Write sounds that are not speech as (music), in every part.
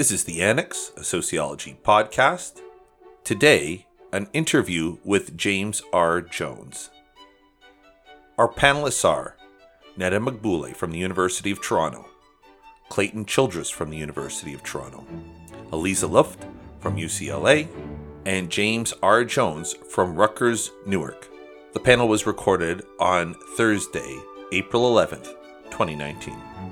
This is the Annex, a sociology podcast. Today, an interview with James R. Jones. Our panelists are Neda Magbouleh from the University of Toronto, Clayton Childress from the University of Toronto, Aliza Luft from UCLA, and James R. Jones from Rutgers Newark. The panel was recorded on Thursday, April 11th, 2019.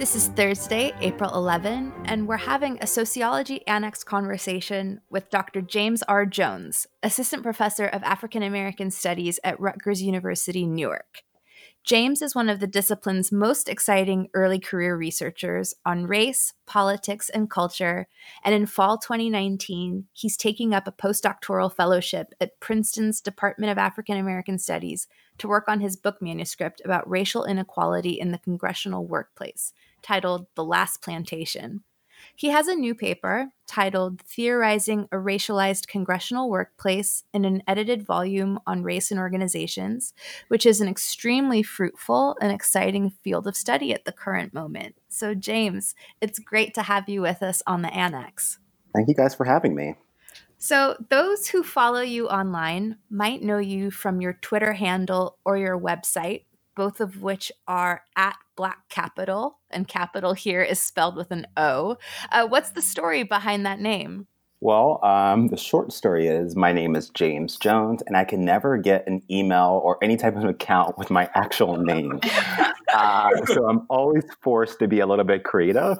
This is Thursday, April 11, and we're having a sociology annex conversation with Dr. James R. Jones, Assistant Professor of African American Studies at Rutgers University, Newark. James is one of the discipline's most exciting early career researchers on race, politics, and culture. And in fall 2019, he's taking up a postdoctoral fellowship at Princeton's Department of African American Studies to work on his book manuscript about racial inequality in the congressional workplace, titled The Last Plantation. He has a new paper titled Theorizing a Racialized Congressional Workplace in an edited volume on race and organizations, which is an extremely fruitful and exciting field of study at the current moment. So, James, it's great to have you with us on the Annex. Thank you guys for having me. So, those who follow you online might know you from your Twitter handle or your website, both of which are at Black Capitol, and capital here is spelled with an O. Uh, what's the story behind that name? Well, um, the short story is my name is James Jones, and I can never get an email or any type of account with my actual name. (laughs) uh, so I'm always forced to be a little bit creative.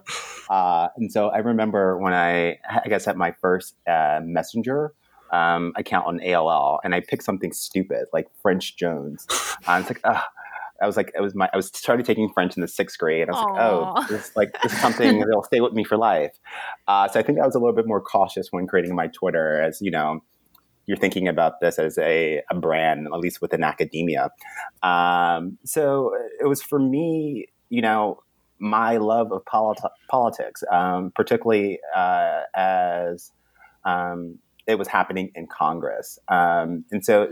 Uh, and so I remember when I, I guess, had my first uh, messenger um, account on AOL, and I picked something stupid like French Jones. Uh, it's like, I was like, it was my, I was started taking French in the sixth grade. I was Aww. like, oh, this is like, this is something (laughs) that'll stay with me for life. Uh, so I think I was a little bit more cautious when creating my Twitter as, you know, you're thinking about this as a, a brand, at least within academia. Um, so it was for me, you know, my love of polit- politics, um, particularly uh, as um, it was happening in Congress. Um, and so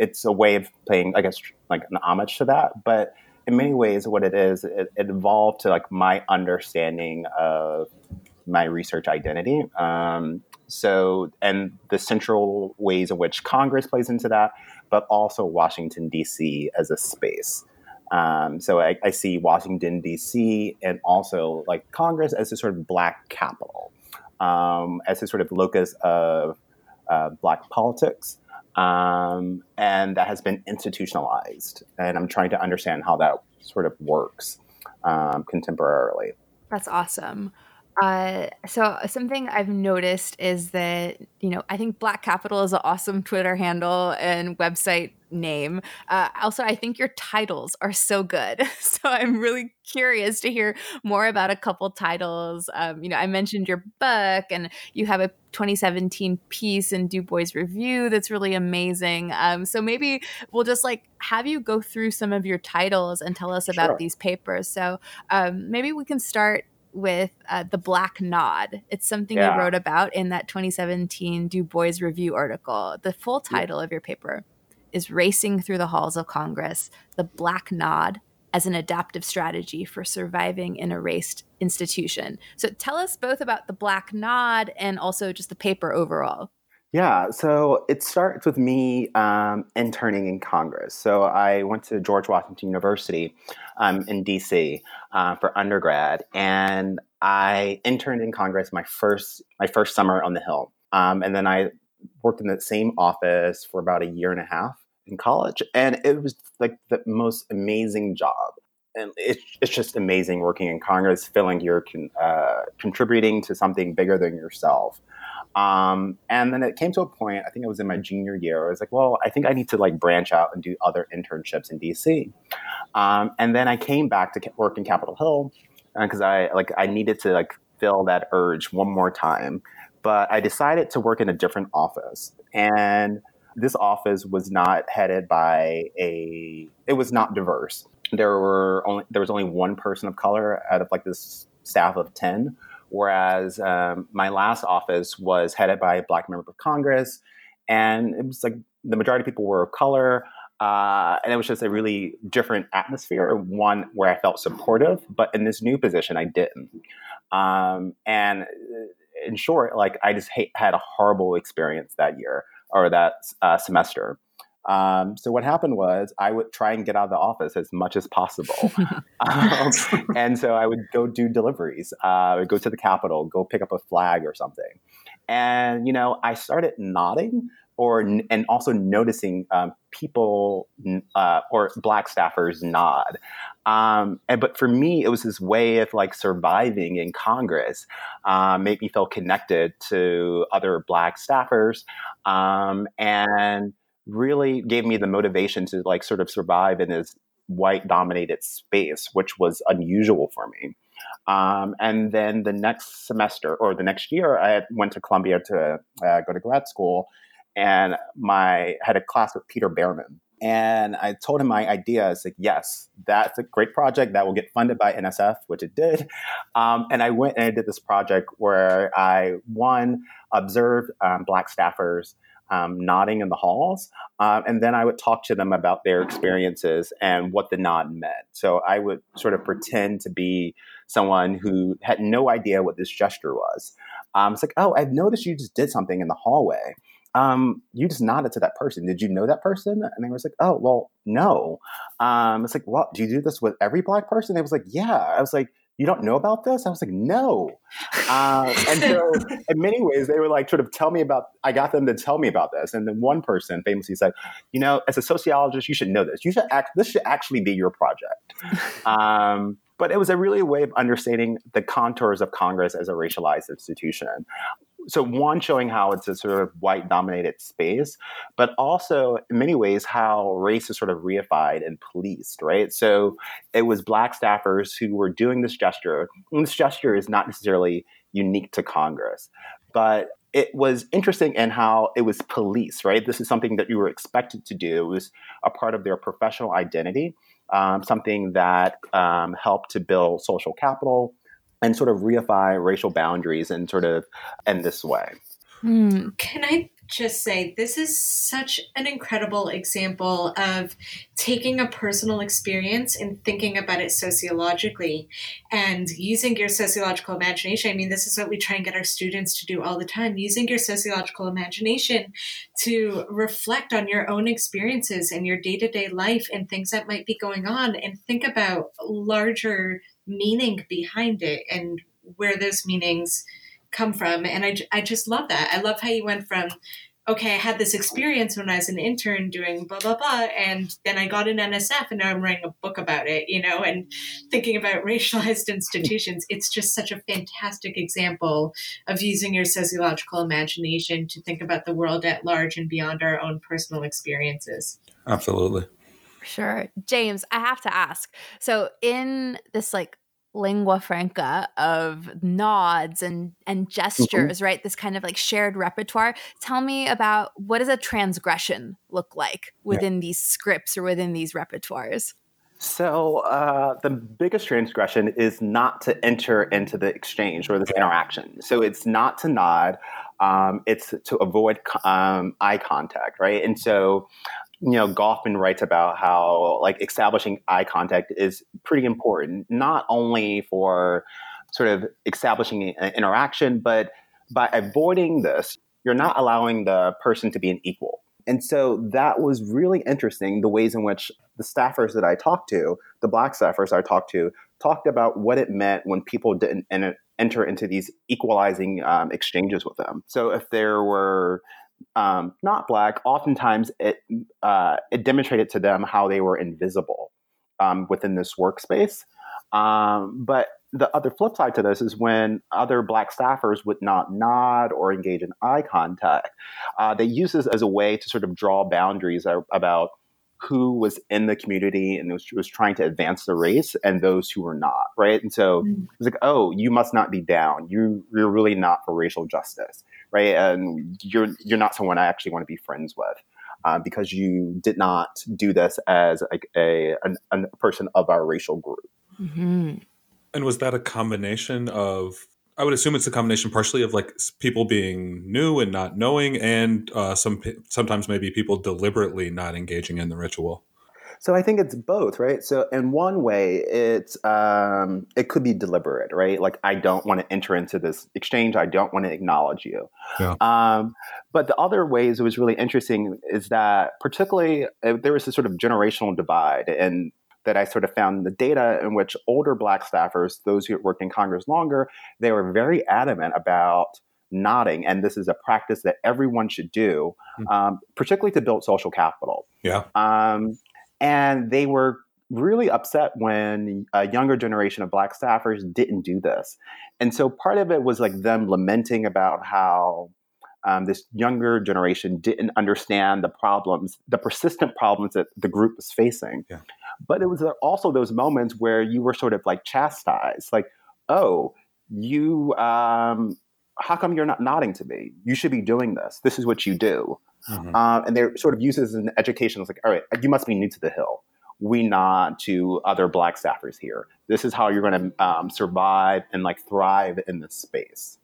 it's a way of paying, I guess, like an homage to that. But in many ways, what it is, it, it evolved to like my understanding of my research identity. Um, so, and the central ways in which Congress plays into that, but also Washington, D.C. as a space. Um, so I, I, see Washington, D.C., and also like Congress as a sort of black capital, um, as a sort of locus of uh, black politics um, and that has been institutionalized. And I'm trying to understand how that sort of works um, contemporarily. That's awesome. Uh, so something I've noticed is that you know I think Black Capitol is an awesome Twitter handle and website name. Uh, also, I think your titles are so good. (laughs) So I'm really curious to hear more about a couple titles. Um, you know, I mentioned your book, and you have a 2017 piece in Du Bois Review that's really amazing. Um, so maybe we'll just like have you go through some of your titles and tell us about sure. these papers. So um, maybe we can start with uh, the Black Nod. It's something yeah. you wrote about in that 2017 Du Bois Review article. The full title yeah. of your paper is Racing Through the Halls of Congress The Black Nod as an Adaptive Strategy for Surviving an Erased Institution. So tell us both about the Black Nod and also just the paper overall. Yeah, so it starts with me um, interning in Congress. So I went to George Washington University um, in DC uh, for undergrad, and I interned in Congress my first my first summer on the Hill, um, and then I worked in that same office for about a year and a half in college, and it was like the most amazing job. And it's, it's just amazing working in Congress, feeling you're con, uh, contributing to something bigger than yourself. Um, and then it came to a point, I think it was in my junior year, I was like, well, I think I need to like branch out and do other internships in DC. Um, and then I came back to work in Capitol Hill because uh, I like I needed to like fill that urge one more time. But I decided to work in a different office. And this office was not headed by a it was not diverse. There were only there was only one person of color out of like this staff of 10 whereas um, my last office was headed by a black member of Congress, and it was like the majority of people were of color. Uh, and it was just a really different atmosphere, one where I felt supportive, but in this new position, I didn't. Um, and in short, like I just hate, had a horrible experience that year or that uh, semester. Um, so what happened was I would try and get out of the office as much as possible, (laughs) um, (laughs) and so I would go do deliveries. Uh, I would go to the Capitol, go pick up a flag or something, and you know I started nodding or and also noticing um, people uh, or black staffers nod. Um, and but for me, it was this way of like surviving in Congress, um, made me feel connected to other black staffers, um, and really gave me the motivation to like sort of survive in this white dominated space, which was unusual for me. Um, and then the next semester or the next year, I went to Columbia to uh, go to grad school and my had a class with Peter Bearman. And I told him my idea. It's like, yes, that's a great project that will get funded by NSF, which it did. Um, and I went and I did this project where I, one, observed um, Black staffers um, nodding in the halls. Um, and then I would talk to them about their experiences and what the nod meant. So I would sort of pretend to be someone who had no idea what this gesture was. Um, it's like, oh, I've noticed you just did something in the hallway um, you just nodded to that person. Did you know that person? And they was like, oh, well, no. Um, it's like, well, do you do this with every black person? They was like, yeah. I was like, you don't know about this? I was like, no. Uh, and so, (laughs) in many ways, they were like, sort of tell me about. I got them to tell me about this, and then one person famously said, "You know, as a sociologist, you should know this. You should act. This should actually be your project." Um, but it was a really way of understanding the contours of Congress as a racialized institution so one showing how it's a sort of white dominated space but also in many ways how race is sort of reified and policed right? So it was black staffers who were doing this gesture and this gesture is not necessarily unique to congress but it was interesting in how it was policed right? This is something that you were expected to do. It was a part of their professional identity um, something that um, helped to build social capital and sort of reify racial boundaries and sort of end this way. Hmm. Can I just say this is such an incredible example of taking a personal experience and thinking about it sociologically and using your sociological imagination. I mean, this is what we try and get our students to do all the time using your sociological imagination to reflect on your own experiences and your day to day life and things that might be going on and think about larger meaning behind it and where those meanings come from. And I, I just love that. I love how you went from, okay, I had this experience when I was an intern doing blah, blah, blah. And then I got an NSF and now I'm writing a book about it, you know, and thinking about (laughs) racialized institutions. It's just such a fantastic example of using your sociological imagination to think about the world at large and beyond our own personal experiences. Absolutely. Sure. James, I have to ask. So, in this like lingua franca of nods and and mm-hmm. gestures mm-hmm. right? This kind of like shared repertoire. Tell me about what does a transgression look like within these scripts or within these repertoires? So uh, the biggest transgression is not to enter into the exchange or this interaction. So it's not to nod um, it's to avoid um, eye contact right? And so you know, Goffman writes about how like establishing eye contact is pretty important, not only for sort of establishing an interaction, but by avoiding this, you're not allowing the person to be an equal. And so that was really interesting the ways in which the staffers that I talked to, the black staffers I talked to, talked about what it meant when people didn't enter into these equalizing um, exchanges with them. So if there were um, not black, oftentimes it uh, it demonstrated to them how they were invisible um, within this workspace. Um, but the other flip side to this is when other black staffers would not nod or engage in eye contact. Uh, they use this as a way to sort of draw boundaries about who was in the community and was, was trying to advance the race and those who were not, right? And so mm-hmm. it's like, oh, you must not be down. You, you're really not for racial justice right? And you're you're not someone I actually want to be friends with. Uh, because you did not do this as a, a, a, a person of our racial group. Mm-hmm. And was that a combination of? I would assume it's a combination partially of like people being new and not knowing, and uh, some sometimes maybe people deliberately not engaging in the ritual. So I think it's both, right? So in one way, it's um, it could be deliberate, right? Like I don't want to enter into this exchange. I don't want to acknowledge you. Yeah. Um, but the other ways it was really interesting is that particularly uh, there was this sort of generational divide, and that I sort of found the data in which older Black staffers, those who worked in Congress longer, they were very adamant about nodding, and this is a practice that everyone should do, Mm. um, particularly to build social capital. Yeah. Um, and they were really upset when a younger generation of black staffers didn't do this. And so part of it was like them lamenting about how um, this younger generation didn't understand the problems, the persistent problems that the group was facing. Yeah. But it was also those moments where you were sort of like chastised, like, oh, you, um, how come you're not nodding to me? You should be doing this. This is what you do. Mhm. Um, and they're sort of used as an education. It's like, all right, you must be new to the Hill. We nod to other Black staffers here. This is how you're going to um, survive and like thrive in this space.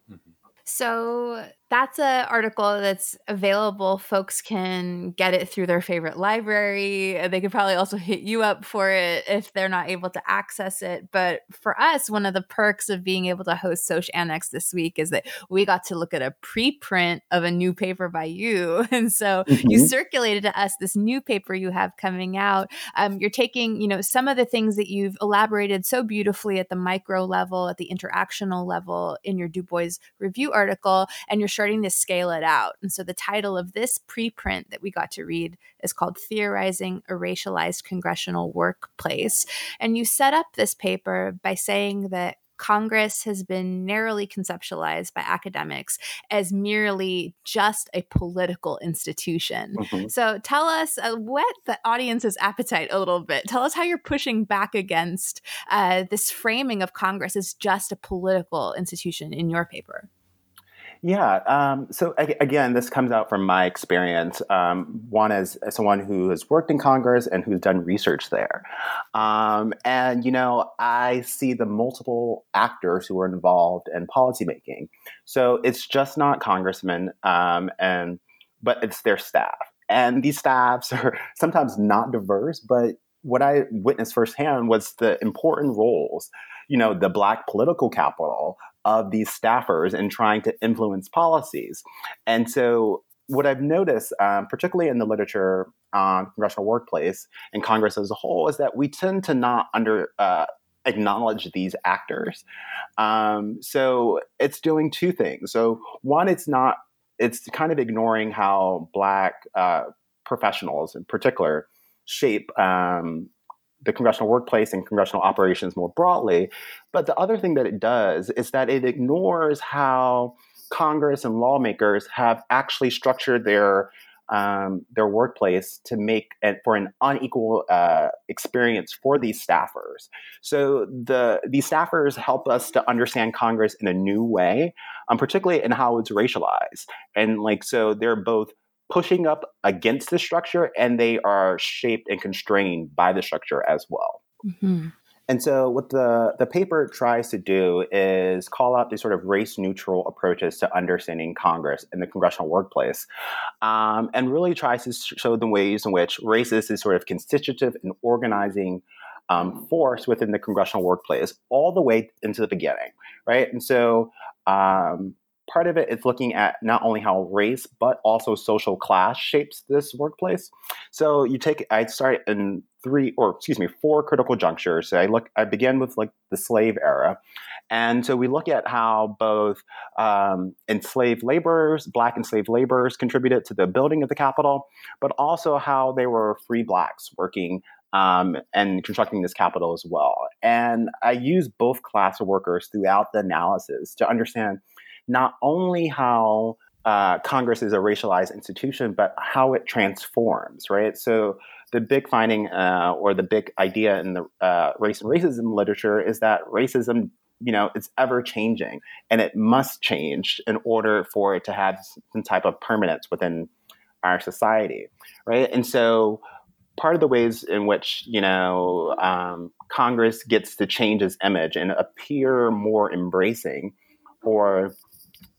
So that's an article that's available. Folks can get it through their favorite library. They could probably also hit you up for it if they're not able to access it. But for us, one of the perks of being able to host Soch Annex this week is that we got to look at a preprint of a new paper by you. (laughs) And so you Mhm. circulated to us this new paper you have coming out. Um, you're taking, you know, some of the things that you've elaborated so beautifully at the micro level, at the interactional level in your Du Bois review article, and you're starting to scale it out. And so the title of this preprint that we got to read is called Theorizing a Racialized Congressional Workplace. And you set up this paper by saying that Congress has been narrowly conceptualized by academics as merely just a political institution. Mhm. So tell us, uh, whet the audience's appetite a little bit. Tell us how you're pushing back against uh, this framing of Congress as just a political institution in your paper. Yeah. Um, so again, this comes out from my experience. Um, one as, someone who has worked in Congress and who's done research there, um, and you know, I see the multiple actors who are involved in policymaking. So it's just not congressmen, um, and but it's their staff, and these staffs (laughs) are sometimes not diverse, but what I witnessed firsthand was the important roles, you know, the black political capital of these staffers and trying to influence policies. And so, what I've noticed, um, particularly in the literature on congressional workplace and Congress as a whole, is that we tend to not under uh, acknowledge these actors. Um, so it's doing two things. So one, it's not. It's kind of ignoring how black uh, professionals, in particular, shape um, the congressional workplace and congressional operations more broadly. But the other thing that it does is that it ignores how Congress and lawmakers have actually structured their um, their workplace to make for an unequal uh, experience for these staffers. So the these staffers help us to understand Congress in a new way, um, particularly in how it's racialized. And like so, they're both pushing up against the structure and they are shaped and constrained by the structure as well. Mm-hmm. And so, what the, the paper tries to do is call out these sort of race neutral approaches to understanding Congress and the congressional workplace, um, and really tries to show the ways in which race is this sort of constitutive and organizing um, force within the congressional workplace, all the way into the beginning, right? And so, um, part of it is looking at not only how race but also social class shapes this workplace. So you take I start in three or excuse me four critical junctures. So I look I begin with like the slave era, and so we look at how both um, enslaved laborers, black enslaved laborers, contributed to the building of the Capitol, but also how they were free blacks working. Um, and constructing this Capitol as well. And I use both class workers throughout the analysis to understand not only how uh, Congress is a racialized institution, but how it transforms, right? So the big finding uh, or the big idea in the uh, race and racism literature is that racism, you know, it's ever changing, and it must change in order for it to have some type of permanence within our society, right? And so part of the ways in which you know um, Congress gets to change its image and appear more embracing or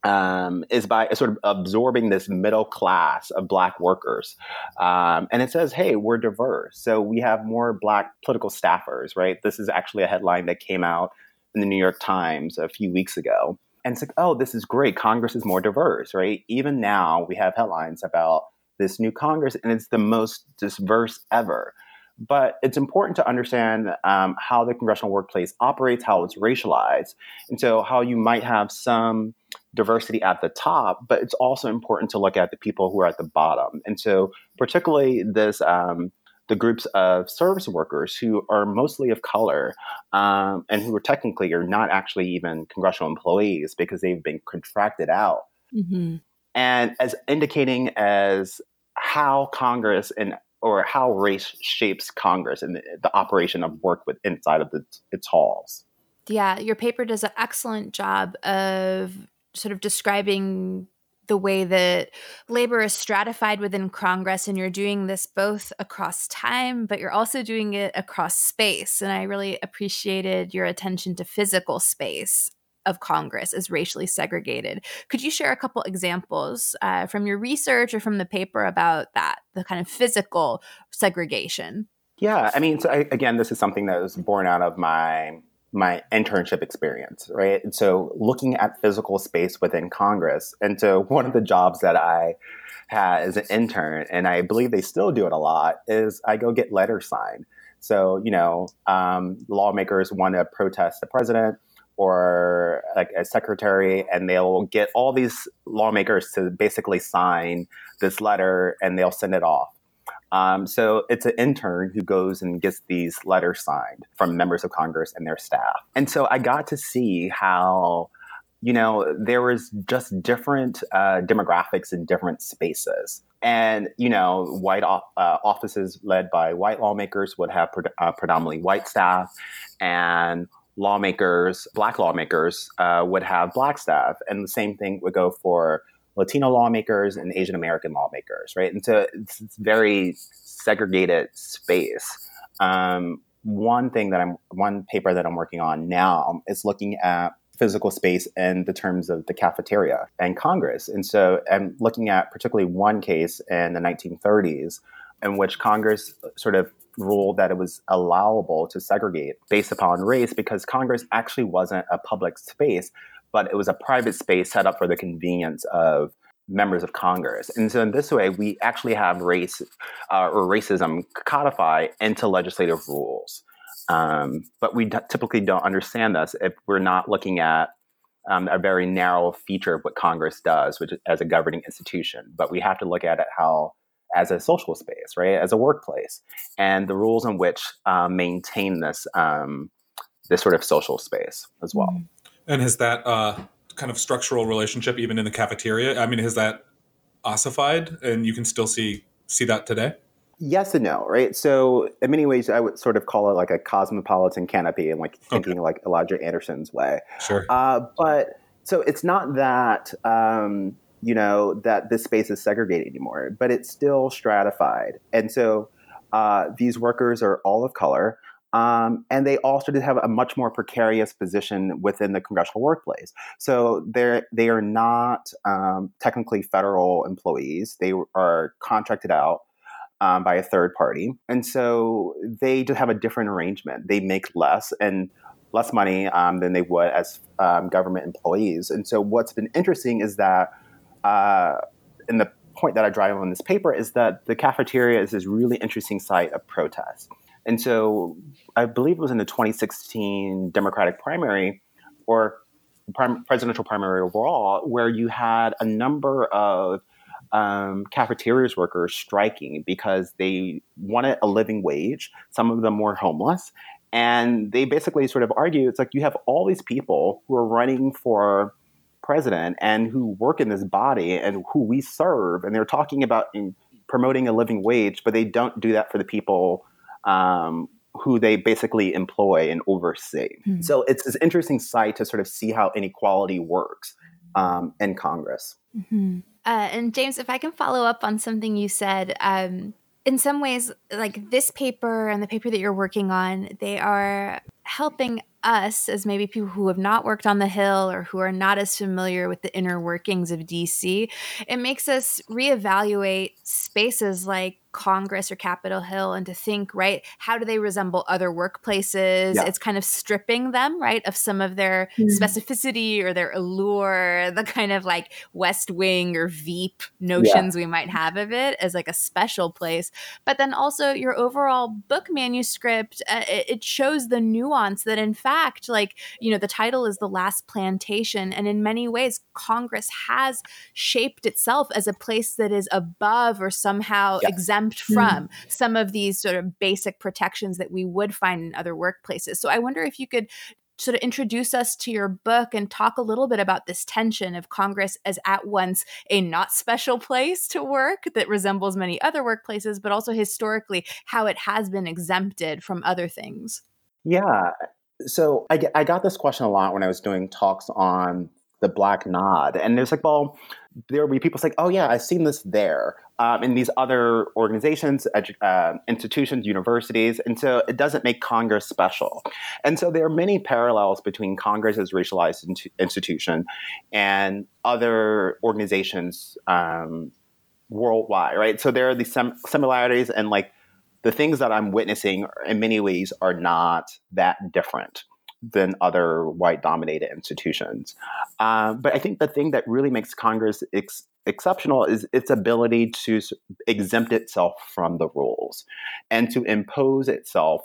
um, is by sort of absorbing this middle class of black workers. Um, and it says, hey, we're diverse. So we have more black political staffers, right? This is actually a headline that came out in the New York Times a few weeks ago. And it's like, oh, this is great. Congress is more diverse, right? Even now, we have headlines about this new Congress, and it's the most diverse ever. But it's important to understand um, how the congressional workplace operates, how it's racialized, and so how you might have some diversity at the top, but it's also important to look at the people who are at the bottom. And so, particularly this um, the groups of service workers who are mostly of color um, and who are technically are not actually even congressional employees because they've been contracted out. Mm-hmm. And as indicating as how Congress and or how race shapes Congress and the, the operation of work with inside of the, its halls. Yeah, your paper does an excellent job of sort of describing the way that labor is stratified within Congress, and you're doing this both across time, but you're also doing it across space. And I really appreciated your attention to physical space of Congress as racially segregated. Could you share a couple examples uh, from your research or from the paper about that, the kind of physical segregation? Yeah, I mean, so I, again, this is something that was born out of my my internship experience, right? And so looking at physical space within Congress. And so (laughs) one of the jobs that I had as an intern, and I believe they still do it a lot, is I go get letters signed. So, you know, um, lawmakers want to protest the president or like a secretary, and they'll get all these lawmakers to basically sign this letter and they'll send it off. Um, so it's an intern who goes and gets these letters signed from members of Congress and their staff. And so I got to see how, you know, there was just different uh, demographics in different spaces. And, you know, white uh, offices led by white lawmakers would have pre- uh, predominantly white staff, and lawmakers, black lawmakers, uh, would have black staff. And the same thing would go for Latino lawmakers and Asian American lawmakers, right? And so it's, very segregated space. Um, one thing that I'm, one paper that I'm working on now is looking at physical space in the terms of the cafeteria and Congress. And so I'm looking at particularly one case in the 1930s in which Congress sort of ruled that it was allowable to segregate based upon race because Congress actually wasn't a public space, but it was a private space set up for the convenience of members of Congress. And so in this way, we actually have race uh, or racism codified into legislative rules. Um, but we d- typically don't understand this if we're not looking at um, a very narrow feature of what Congress does, which as a governing institution. But we have to look at it how as a social space, right, as a workplace, and the rules in which um, maintain this um, this sort of social space as well. Mm-hmm. And has that uh, kind of structural relationship even in the cafeteria? I mean, has that ossified and you can still see see that today? Yes and no, right? So in many ways, I would sort of call it like a cosmopolitan canopy and like thinking okay. like Elijah Anderson's way. Sure. Uh, but so it's not that um, you know that this space is segregated anymore, but it's still stratified, and so uh, these workers are all of color. Um, and they also did have a much more precarious position within the congressional workplace. So they're they are not um, technically federal employees; they are contracted out um, by a third party, and so they just have a different arrangement. They make less and less money um, than they would as um, government employees. And so what's been interesting is that, uh, in the point that I drive on this paper is that the cafeteria is this really interesting site of protest. And so I believe it was in the 2016 Democratic primary or prim- presidential primary overall, where you had a number of um, cafeterias workers striking because they wanted a living wage. Some of them were homeless. And they basically sort of argue it's like you have all these people who are running for president and who work in this body and who we serve. And they're talking about promoting a living wage, but they don't do that for the people um, who they basically employ and oversee. Mm-hmm. So it's this interesting site to sort of see how inequality works um, in Congress. Mm-hmm. Uh, and James, if I can follow up on something you said, um, in some ways, like this paper and the paper that you're working on, they are helping us, as maybe people who have not worked on the Hill or who are not as familiar with the inner workings of DC, it makes us reevaluate spaces like Congress or Capitol Hill and to think, right, how do they resemble other workplaces? Yeah. It's kind of stripping them, right, of some of their mm-hmm. specificity or their allure, the kind of like West Wing or Veep notions yeah. we might have of it as like a special place. But then also your overall book manuscript, uh, it shows the nuance that in fact, like, you know, the title is The Last Plantation. And in many ways, Congress has shaped itself as a place that is above or somehow exempt mm-hmm. from mm-hmm. some of these sort of basic protections that we would find in other workplaces. So I wonder if you could sort of introduce us to your book and talk a little bit about this tension of Congress as at once a not special place to work that resembles many other workplaces, but also historically how it has been exempted from other things. Yeah. So I, I got this question a lot when I was doing talks on the Black Nod. And there's like, well, there will be people say, oh, yeah, I've seen this there um, in these other organizations, edu- uh, institutions, universities. And so it doesn't make Congress special. And so there are many parallels between Congress as racialized in- institution and other organizations um, worldwide, right? So there are these sim- similarities and like the things that I'm witnessing in many ways are not that different than other white dominated institutions. Um, but I think the thing that really makes Congress ex- exceptional is its ability to exempt itself from the rules and to impose itself,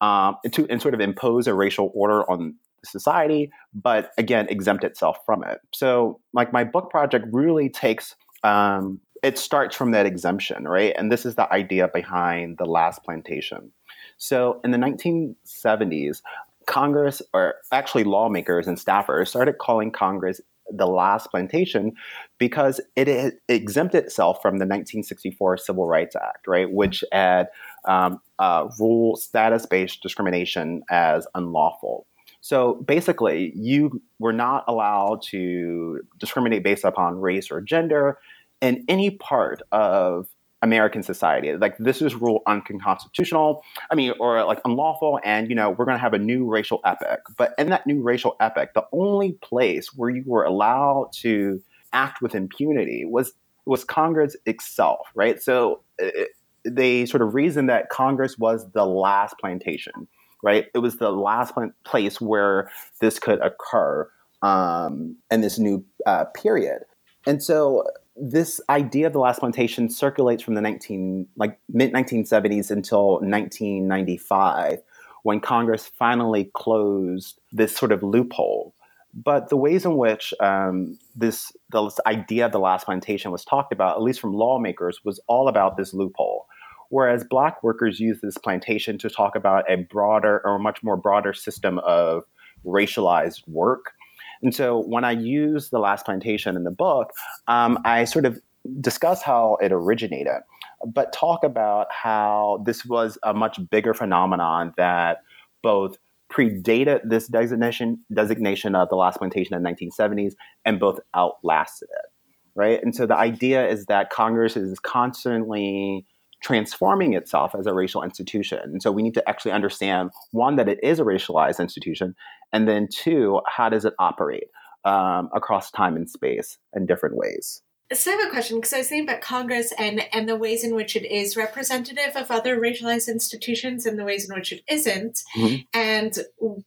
um, to and sort of impose a racial order on society, but again, exempt itself from it. So, like, my book project really takes. Um, it starts from that exemption, right? And this is the idea behind the last plantation. So in the 1970s, Congress, or actually lawmakers and staffers, started calling Congress the last plantation because it, exempted itself from the 1964 Civil Rights Act, right, which had um, uh, rule status-based discrimination as unlawful. So basically, you were not allowed to discriminate based upon race or gender in any part of American society. Like this is ruled unconstitutional. I mean, or like unlawful, and you know we're to have a new racial epic. But in that new racial epic, the only place where you were allowed to act with impunity was was Congress itself, right? So it, they sort of reasoned that Congress was the last plantation, right? It was the last place where this could occur um, in this new uh, period. And so this idea of the last plantation circulates from the 19 like mid 1970s until 1995 when congress finally closed this sort of loophole. But the ways in which um, this, this idea of the last plantation was talked about at least from lawmakers was all about this loophole. Whereas black workers use this plantation to talk about a broader or much more broader system of racialized work and so when I use the last plantation in the book, um, I sort of discuss how it originated, but talk about how this was a much bigger phenomenon that both predated this designation designation of the last plantation in the 1970s and both outlasted it right? And so the idea is that congress is constantly transforming itself as a racial institution. And so we need to actually understand one, that it is a racialized institution, and then two, how does it operate um, across time and space in different ways. So I have a question because I was thinking about Congress and and the ways in which it is representative of other racialized institutions and the ways in which it isn't. Mm-hmm. And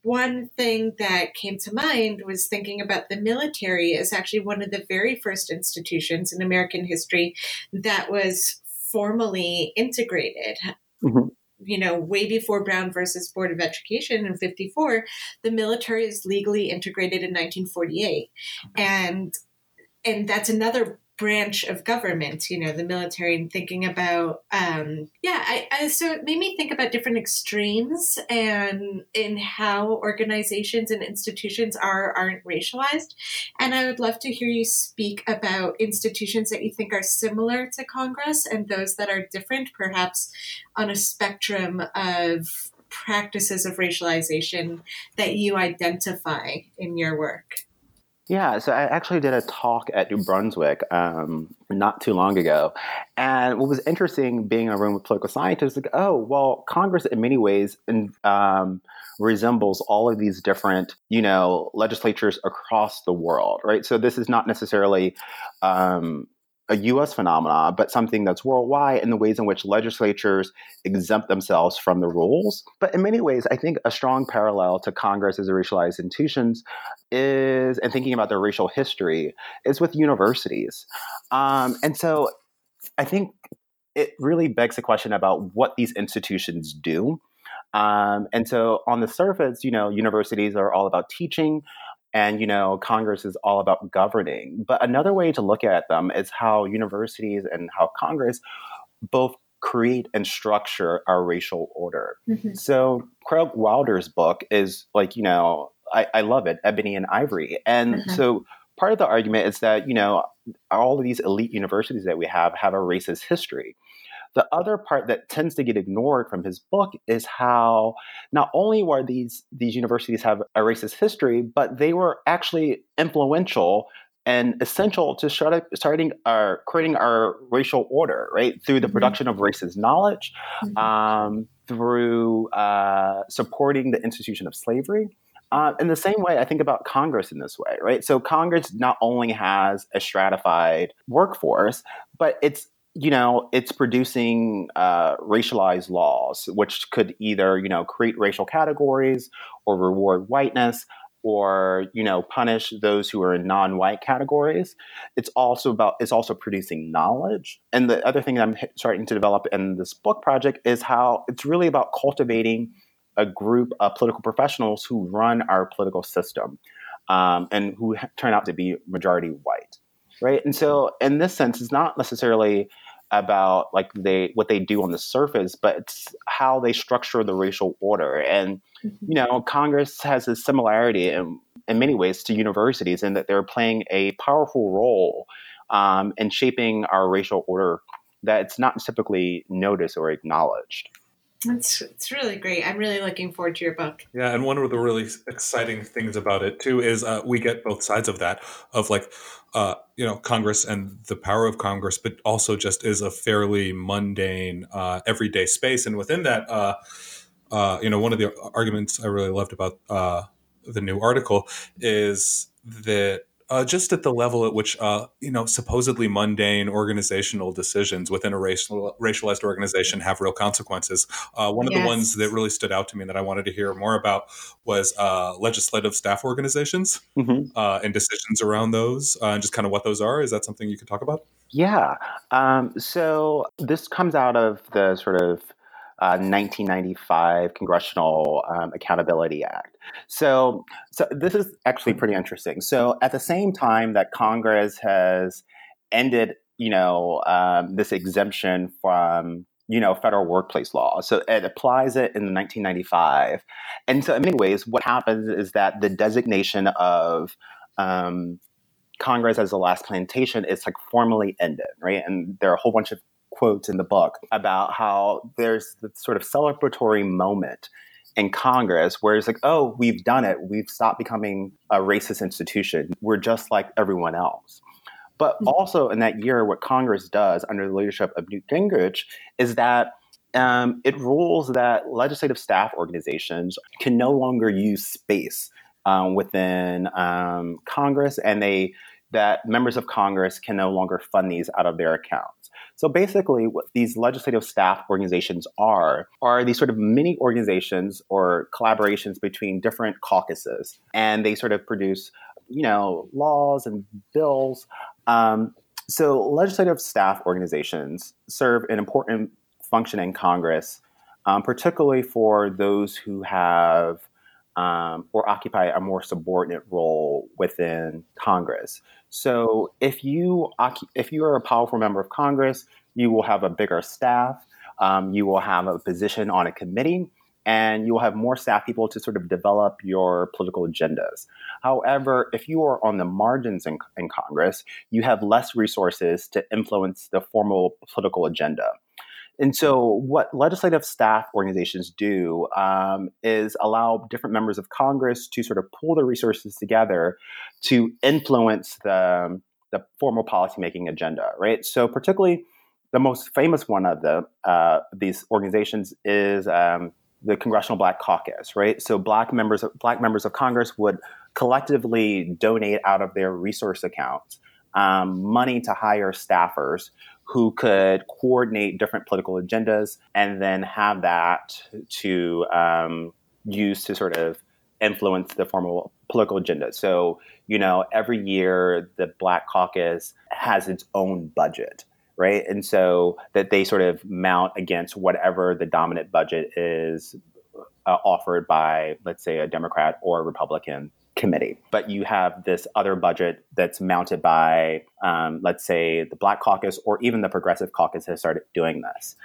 one thing that came to mind was thinking about the military as actually one of the very first institutions in American history that was formally integrated. Mm-hmm. You know, way before Brown versus Board of Education in 54, the military is legally integrated in 1948. And and that's another branch of government, you know, the military, and thinking about, um, yeah, I, I, so it made me think about different extremes and in how organizations and institutions are aren't racialized. And I would love to hear you speak about institutions that you think are similar to Congress and those that are different, perhaps on a spectrum of practices of racialization that you identify in your work. Yeah, so I actually did a talk at New Brunswick um, not too long ago. And what was interesting being in a room with political scientists, like, oh, well, Congress in many ways um, resembles all of these different, you know, legislatures across the world, right? So this is not necessarily um, a US phenomenon, but something that's worldwide in the ways in which legislatures exempt themselves from the rules. But in many ways, I think a strong parallel to Congress as a racialized institutions is, and thinking about their racial history, is with universities. Um, and so I think it really begs the question about what these institutions do. Um, and so on the surface, you know, universities are all about teaching, and you know congress is all about governing but another way to look at them is how universities and how congress both create and structure our racial order mm-hmm. so craig wilder's book is like you know I, I love it ebony and Ivy and mm-hmm. so part of the argument is that you know all of these elite universities that we have have a racist history the other part that tends to get ignored from his book is how not only were these these universities have a racist history, but they were actually influential and essential to start, starting our creating our racial order, right? Through the mm-hmm. production of racist knowledge, mm-hmm. um, through uh, supporting the institution of slavery. Uh, in the same way, I think about Congress in this way, right? So Congress not only has a stratified workforce, but it's you know, it's producing uh, racialized laws, which could either, you know, create racial categories or reward whiteness or, you know, punish those who are in non-white categories. It's also about, it's also producing knowledge. And the other thing that I'm starting to develop in this book project is how it's really about cultivating a group of political professionals who run our political system um, and who turn out to be majority white right? And so, in this sense, it's not necessarily about like they what they do on the surface, but it's how they structure the racial order. And mm-hmm. you know, Congress has a similarity in, in many ways to universities in that they're playing a powerful role um, in shaping our racial order that it's not typically noticed or acknowledged. It's it's really great. I'm really looking forward to your book. Yeah, and one of the really exciting things about it too is uh, we get both sides of that of like uh, you know Congress and the power of Congress, but also just is a fairly mundane, uh, everyday space, and within that, uh, uh, you know, one of the arguments I really loved about uh, the new article is that uh, just at the level at which uh, you know supposedly mundane organizational decisions within a racial, racialized organization have real consequences. Uh, one of yes. the ones that really stood out to me that I wanted to hear more about was uh, legislative staff organizations mm-hmm. Uh, and decisions around those, uh, and just kind of what those are. Is that something you could talk about? Yeah. Um, so this comes out of the sort of 1995 uh, Congressional um, Accountability Act. So, so this is actually pretty interesting. So, at the same time that Congress has ended, you know, um, this exemption from you know federal workplace law so it applies it in 1995 and so in many ways what happens is that the designation of um, congress as the last plantation is like formally ended right and there are a whole bunch of quotes in the book about how there's this sort of celebratory moment in Congress where it's like, oh, we've done it. We've stopped becoming a racist institution. We're just like everyone else. But mm-hmm. also in that year, what Congress does under the leadership of Newt Gingrich is that um, it rules that legislative staff organizations can no longer use space um, within um, Congress, and they that members of Congress can no longer fund these out of their accounts. So basically, what these legislative staff organizations are are these sort of mini organizations or collaborations between different caucuses, and they sort of produce, you know, laws and bills. Um, so legislative staff organizations serve an important function in Congress, um, particularly for those who have um, or occupy a more subordinate role within Congress. So if you if you are a powerful member of Congress, you will have a bigger staff. Um, you will have a position on a committee, and you will have more staff people to sort of develop your political agendas. However, if you are on the margins in, in Congress, you have less resources to influence the formal political agenda. And so, what legislative staff organizations do um, is allow different members of Congress to sort of pull their resources together to influence the, the formal policymaking agenda, right? So, particularly, the most famous one of the uh, these organizations is um, the Congressional Black Caucus, right? So, black members of, black members of Congress would collectively donate out of their resource accounts um, money to hire staffers who could coordinate different political agendas and then have that to um, use to sort of influence the formal political agenda. So, you know, every year the Black Caucus has its own budget, right? And so that they sort of mount against whatever the dominant budget is uh, offered by, let's say, a Democrat or a Republican committee. But you have this other budget that's mounted by, um, let's say, the Black Caucus or even the Progressive Caucus has started doing this.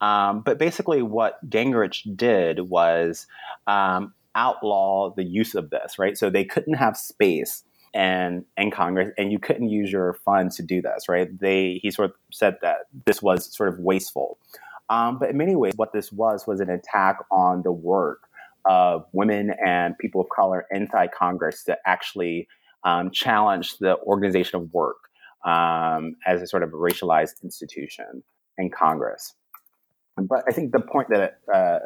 Um, but basically, what Gingrich did was um, outlaw the use of this, right? So they couldn't have space and in Congress, and you couldn't use your funds to do this, right? They he sort of said that this was sort of wasteful. Um, but in many ways, what this was was an attack on the work of women and people of color inside Congress to actually um, challenge the organization of work um, as a sort of racialized institution in Congress. But I think the point that uh,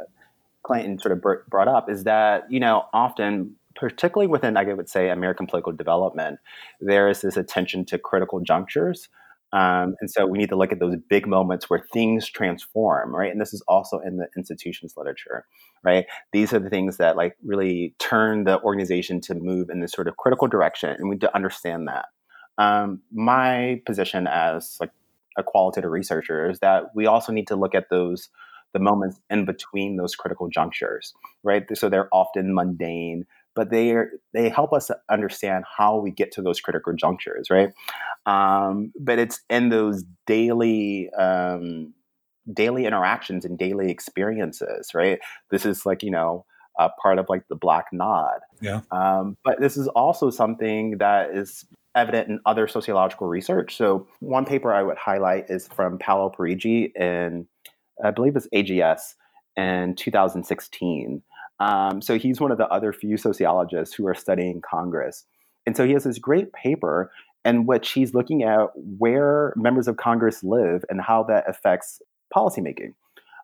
Clayton sort of brought up is that, you know, often, particularly within, I would say, American political development, there is this attention to critical junctures um, and so we need to look at those big moments where things transform, right? And this is also in the institutions literature, right? These are the things that like really turn the organization to move in this sort of critical direction, and we need to understand that. Um, my position as like a qualitative researcher is that we also need to look at those the moments in between those critical junctures, right? So they're often mundane, but they are, they help us understand how we get to those critical junctures, right? Um, but it's in those daily um, daily interactions and daily experiences, right? This is like you know a part of like the black nod. Yeah. Um, but this is also something that is evident in other sociological research. So one paper I would highlight is from Paolo Parigi in I believe it's AJS in 2016. Um, so he's one of the other few sociologists who are studying Congress. And so he has this great paper in which he's looking at where members of Congress live and how that affects policymaking.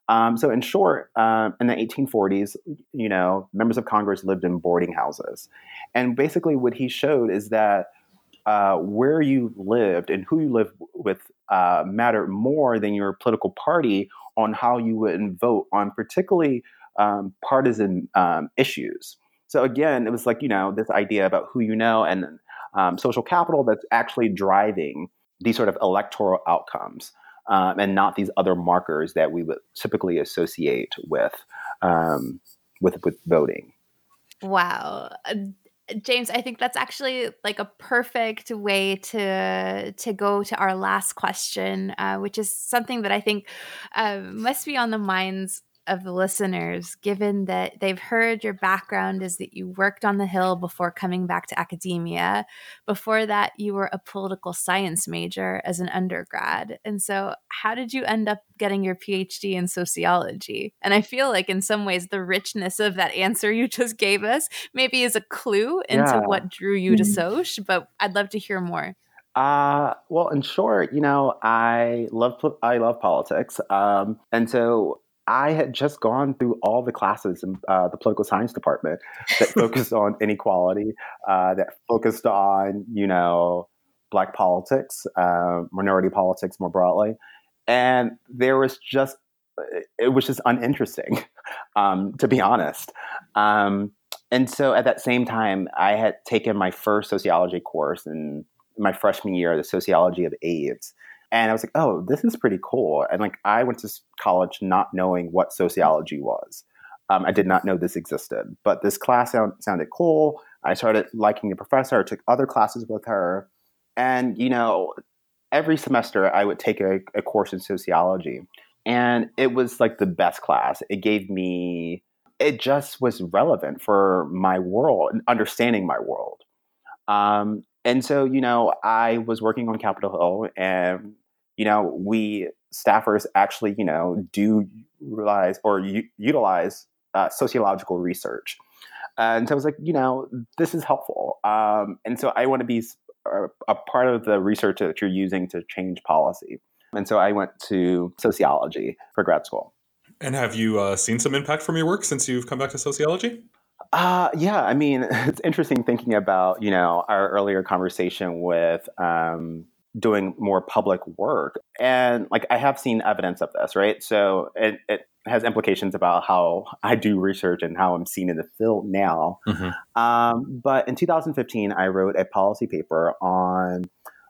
Um, so, in short, um, in the 1840s, you know, members of Congress lived in boarding houses, and basically, what he showed is that uh, where you lived and who you lived with uh, mattered more than your political party on how you would vote on, particularly um, partisan um, issues. So again, it was like you know this idea about who you know and um, social capital that's actually driving these sort of electoral outcomes, um, and not these other markers that we would typically associate with um, with with voting. Wow. Uh, James, I think that's actually like a perfect way to to go to our last question, uh, which is something that I think uh, must be on the minds of the listeners, given that they've heard your background is that you worked on the Hill before coming back to academia. Before that, you were a political science major as an undergrad. And so, how did you end up getting your PhD in sociology? And I feel like, in some ways, the richness of that answer you just gave us maybe is a clue into yeah. what drew you to mm-hmm. Soch, but I'd love to hear more. Uh, well, in short, you know, I love I love politics, um, and so I had just gone through all the classes in uh, the political science department that (laughs) focused on inequality, uh, that focused on, you know, black politics, uh, minority politics more broadly. And there was just, it was just uninteresting, (laughs) um, to be honest. Um, and so at that same time, I had taken my first sociology course in my freshman year, the sociology of AIDS. And I was like, oh, this is pretty cool. And like, I went to college not knowing what sociology was. Um, I did not know this existed, but this class sound, sounded cool. I started liking the professor. I took other classes with her. And, you know, every semester I would take a, a course in sociology. And it was like the best class. It gave me, it just was relevant for my world and understanding my world. Um, and so, you know, I was working on Capitol Hill and you know, we staffers actually, you know, do realize or u- utilize uh, sociological research. And so I was like, you know, this is helpful. Um, and so I want to be a part of the research that you're using to change policy. And so I went to sociology for grad school. And have you uh, seen some impact from your work since you've come back to sociology? Uh, yeah, I mean, (laughs) it's interesting thinking about, you know, our earlier conversation with um, doing more public work. And like, I have seen evidence of this, right? So it, it has implications about how I do research and how I'm seen in the field now. Mm-hmm. Um, but in 2015, I wrote a policy paper on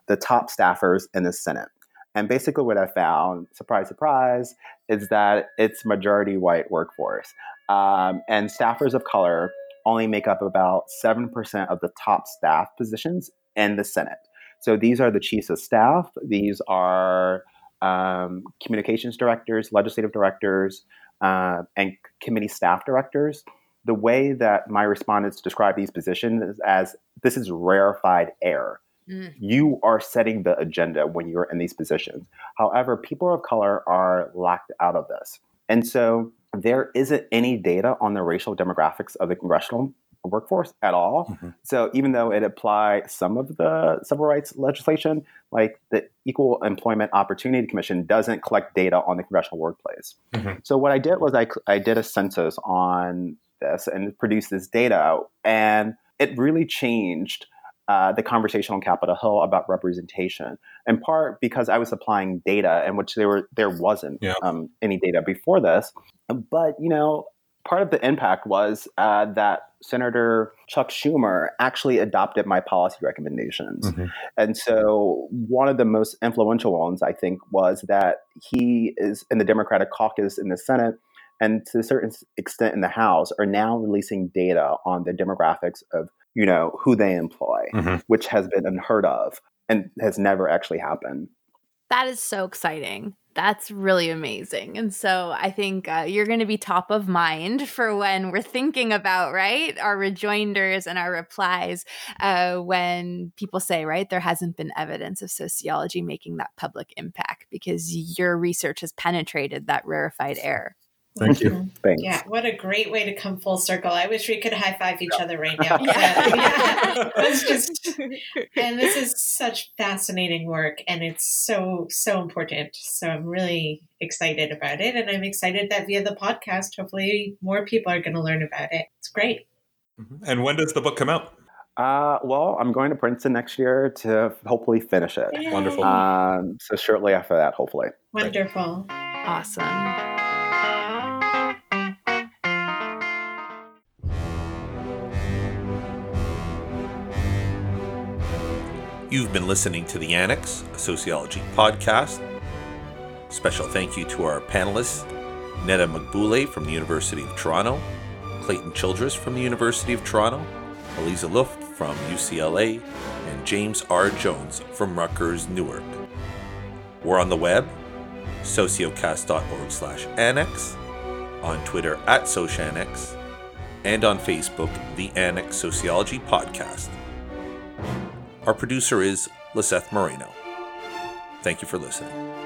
the top staffers in the Senate. And basically, what I found, surprise, surprise, is that it's majority white workforce. Um, and staffers of color only make up about 7% of the top staff positions in the Senate. So these are the chiefs of staff, these are um, communications directors, legislative directors, uh, and committee staff directors. The way that my respondents describe these positions is as this is rarefied air. Mm. You are setting the agenda when you're in these positions. However, people of color are locked out of this. And so there isn't any data on the racial demographics of the congressional workforce at all. Mm-hmm. So even though it applied some of the civil rights legislation, like the Equal Employment Opportunity Commission doesn't collect data on the congressional workplace. Mm-hmm. So what I did was I, I did a census on this and produced this data, and it really changed. Uh, the conversation on Capitol Hill about representation, in part because I was applying data in which there were there wasn't yeah. um, any data before this. But you know, part of the impact was uh, that Senator Chuck Schumer actually adopted my policy recommendations. Mm-hmm. And so, one of the most influential ones, I think, was that he is in the Democratic caucus in the Senate and to a certain extent in the House are now releasing data on the demographics of you know who they employ, mm-hmm. which has been unheard of and has never actually happened. That is so exciting. That's really amazing. And so I think uh, you're going to be top of mind for when we're thinking about, right, our rejoinders and our replies uh, when people say, right, there hasn't been evidence of sociology making that public impact because your research has penetrated that rarefied air. Thank you. Thanks. Yeah, what a great way to come full circle. I wish we could high five each other right now. (laughs) yeah. (laughs) yeah. It's just, and this is such fascinating work, and it's so so important. So I'm really excited about it, and I'm excited that via the podcast, hopefully more people are going to learn about it. It's great. Mm-hmm. And when does the book come out? Uh, well, I'm going to Princeton next year to hopefully finish it. Yay. Wonderful. Um, so shortly after that, hopefully. Wonderful. Awesome. You've been listening to the Annex, a sociology podcast. Special thank you to our panelists, Neda Magbouleh from the University of Toronto, Clayton Childress from the University of Toronto, Aliza Luft from UCLA, and James R. Jones from Rutgers Newark. We're on the web, sociocast.org slash annex, on Twitter at Sociannex, and on Facebook, the Annex Sociology Podcast. Our producer is Liseth Moreno. Thank you for listening.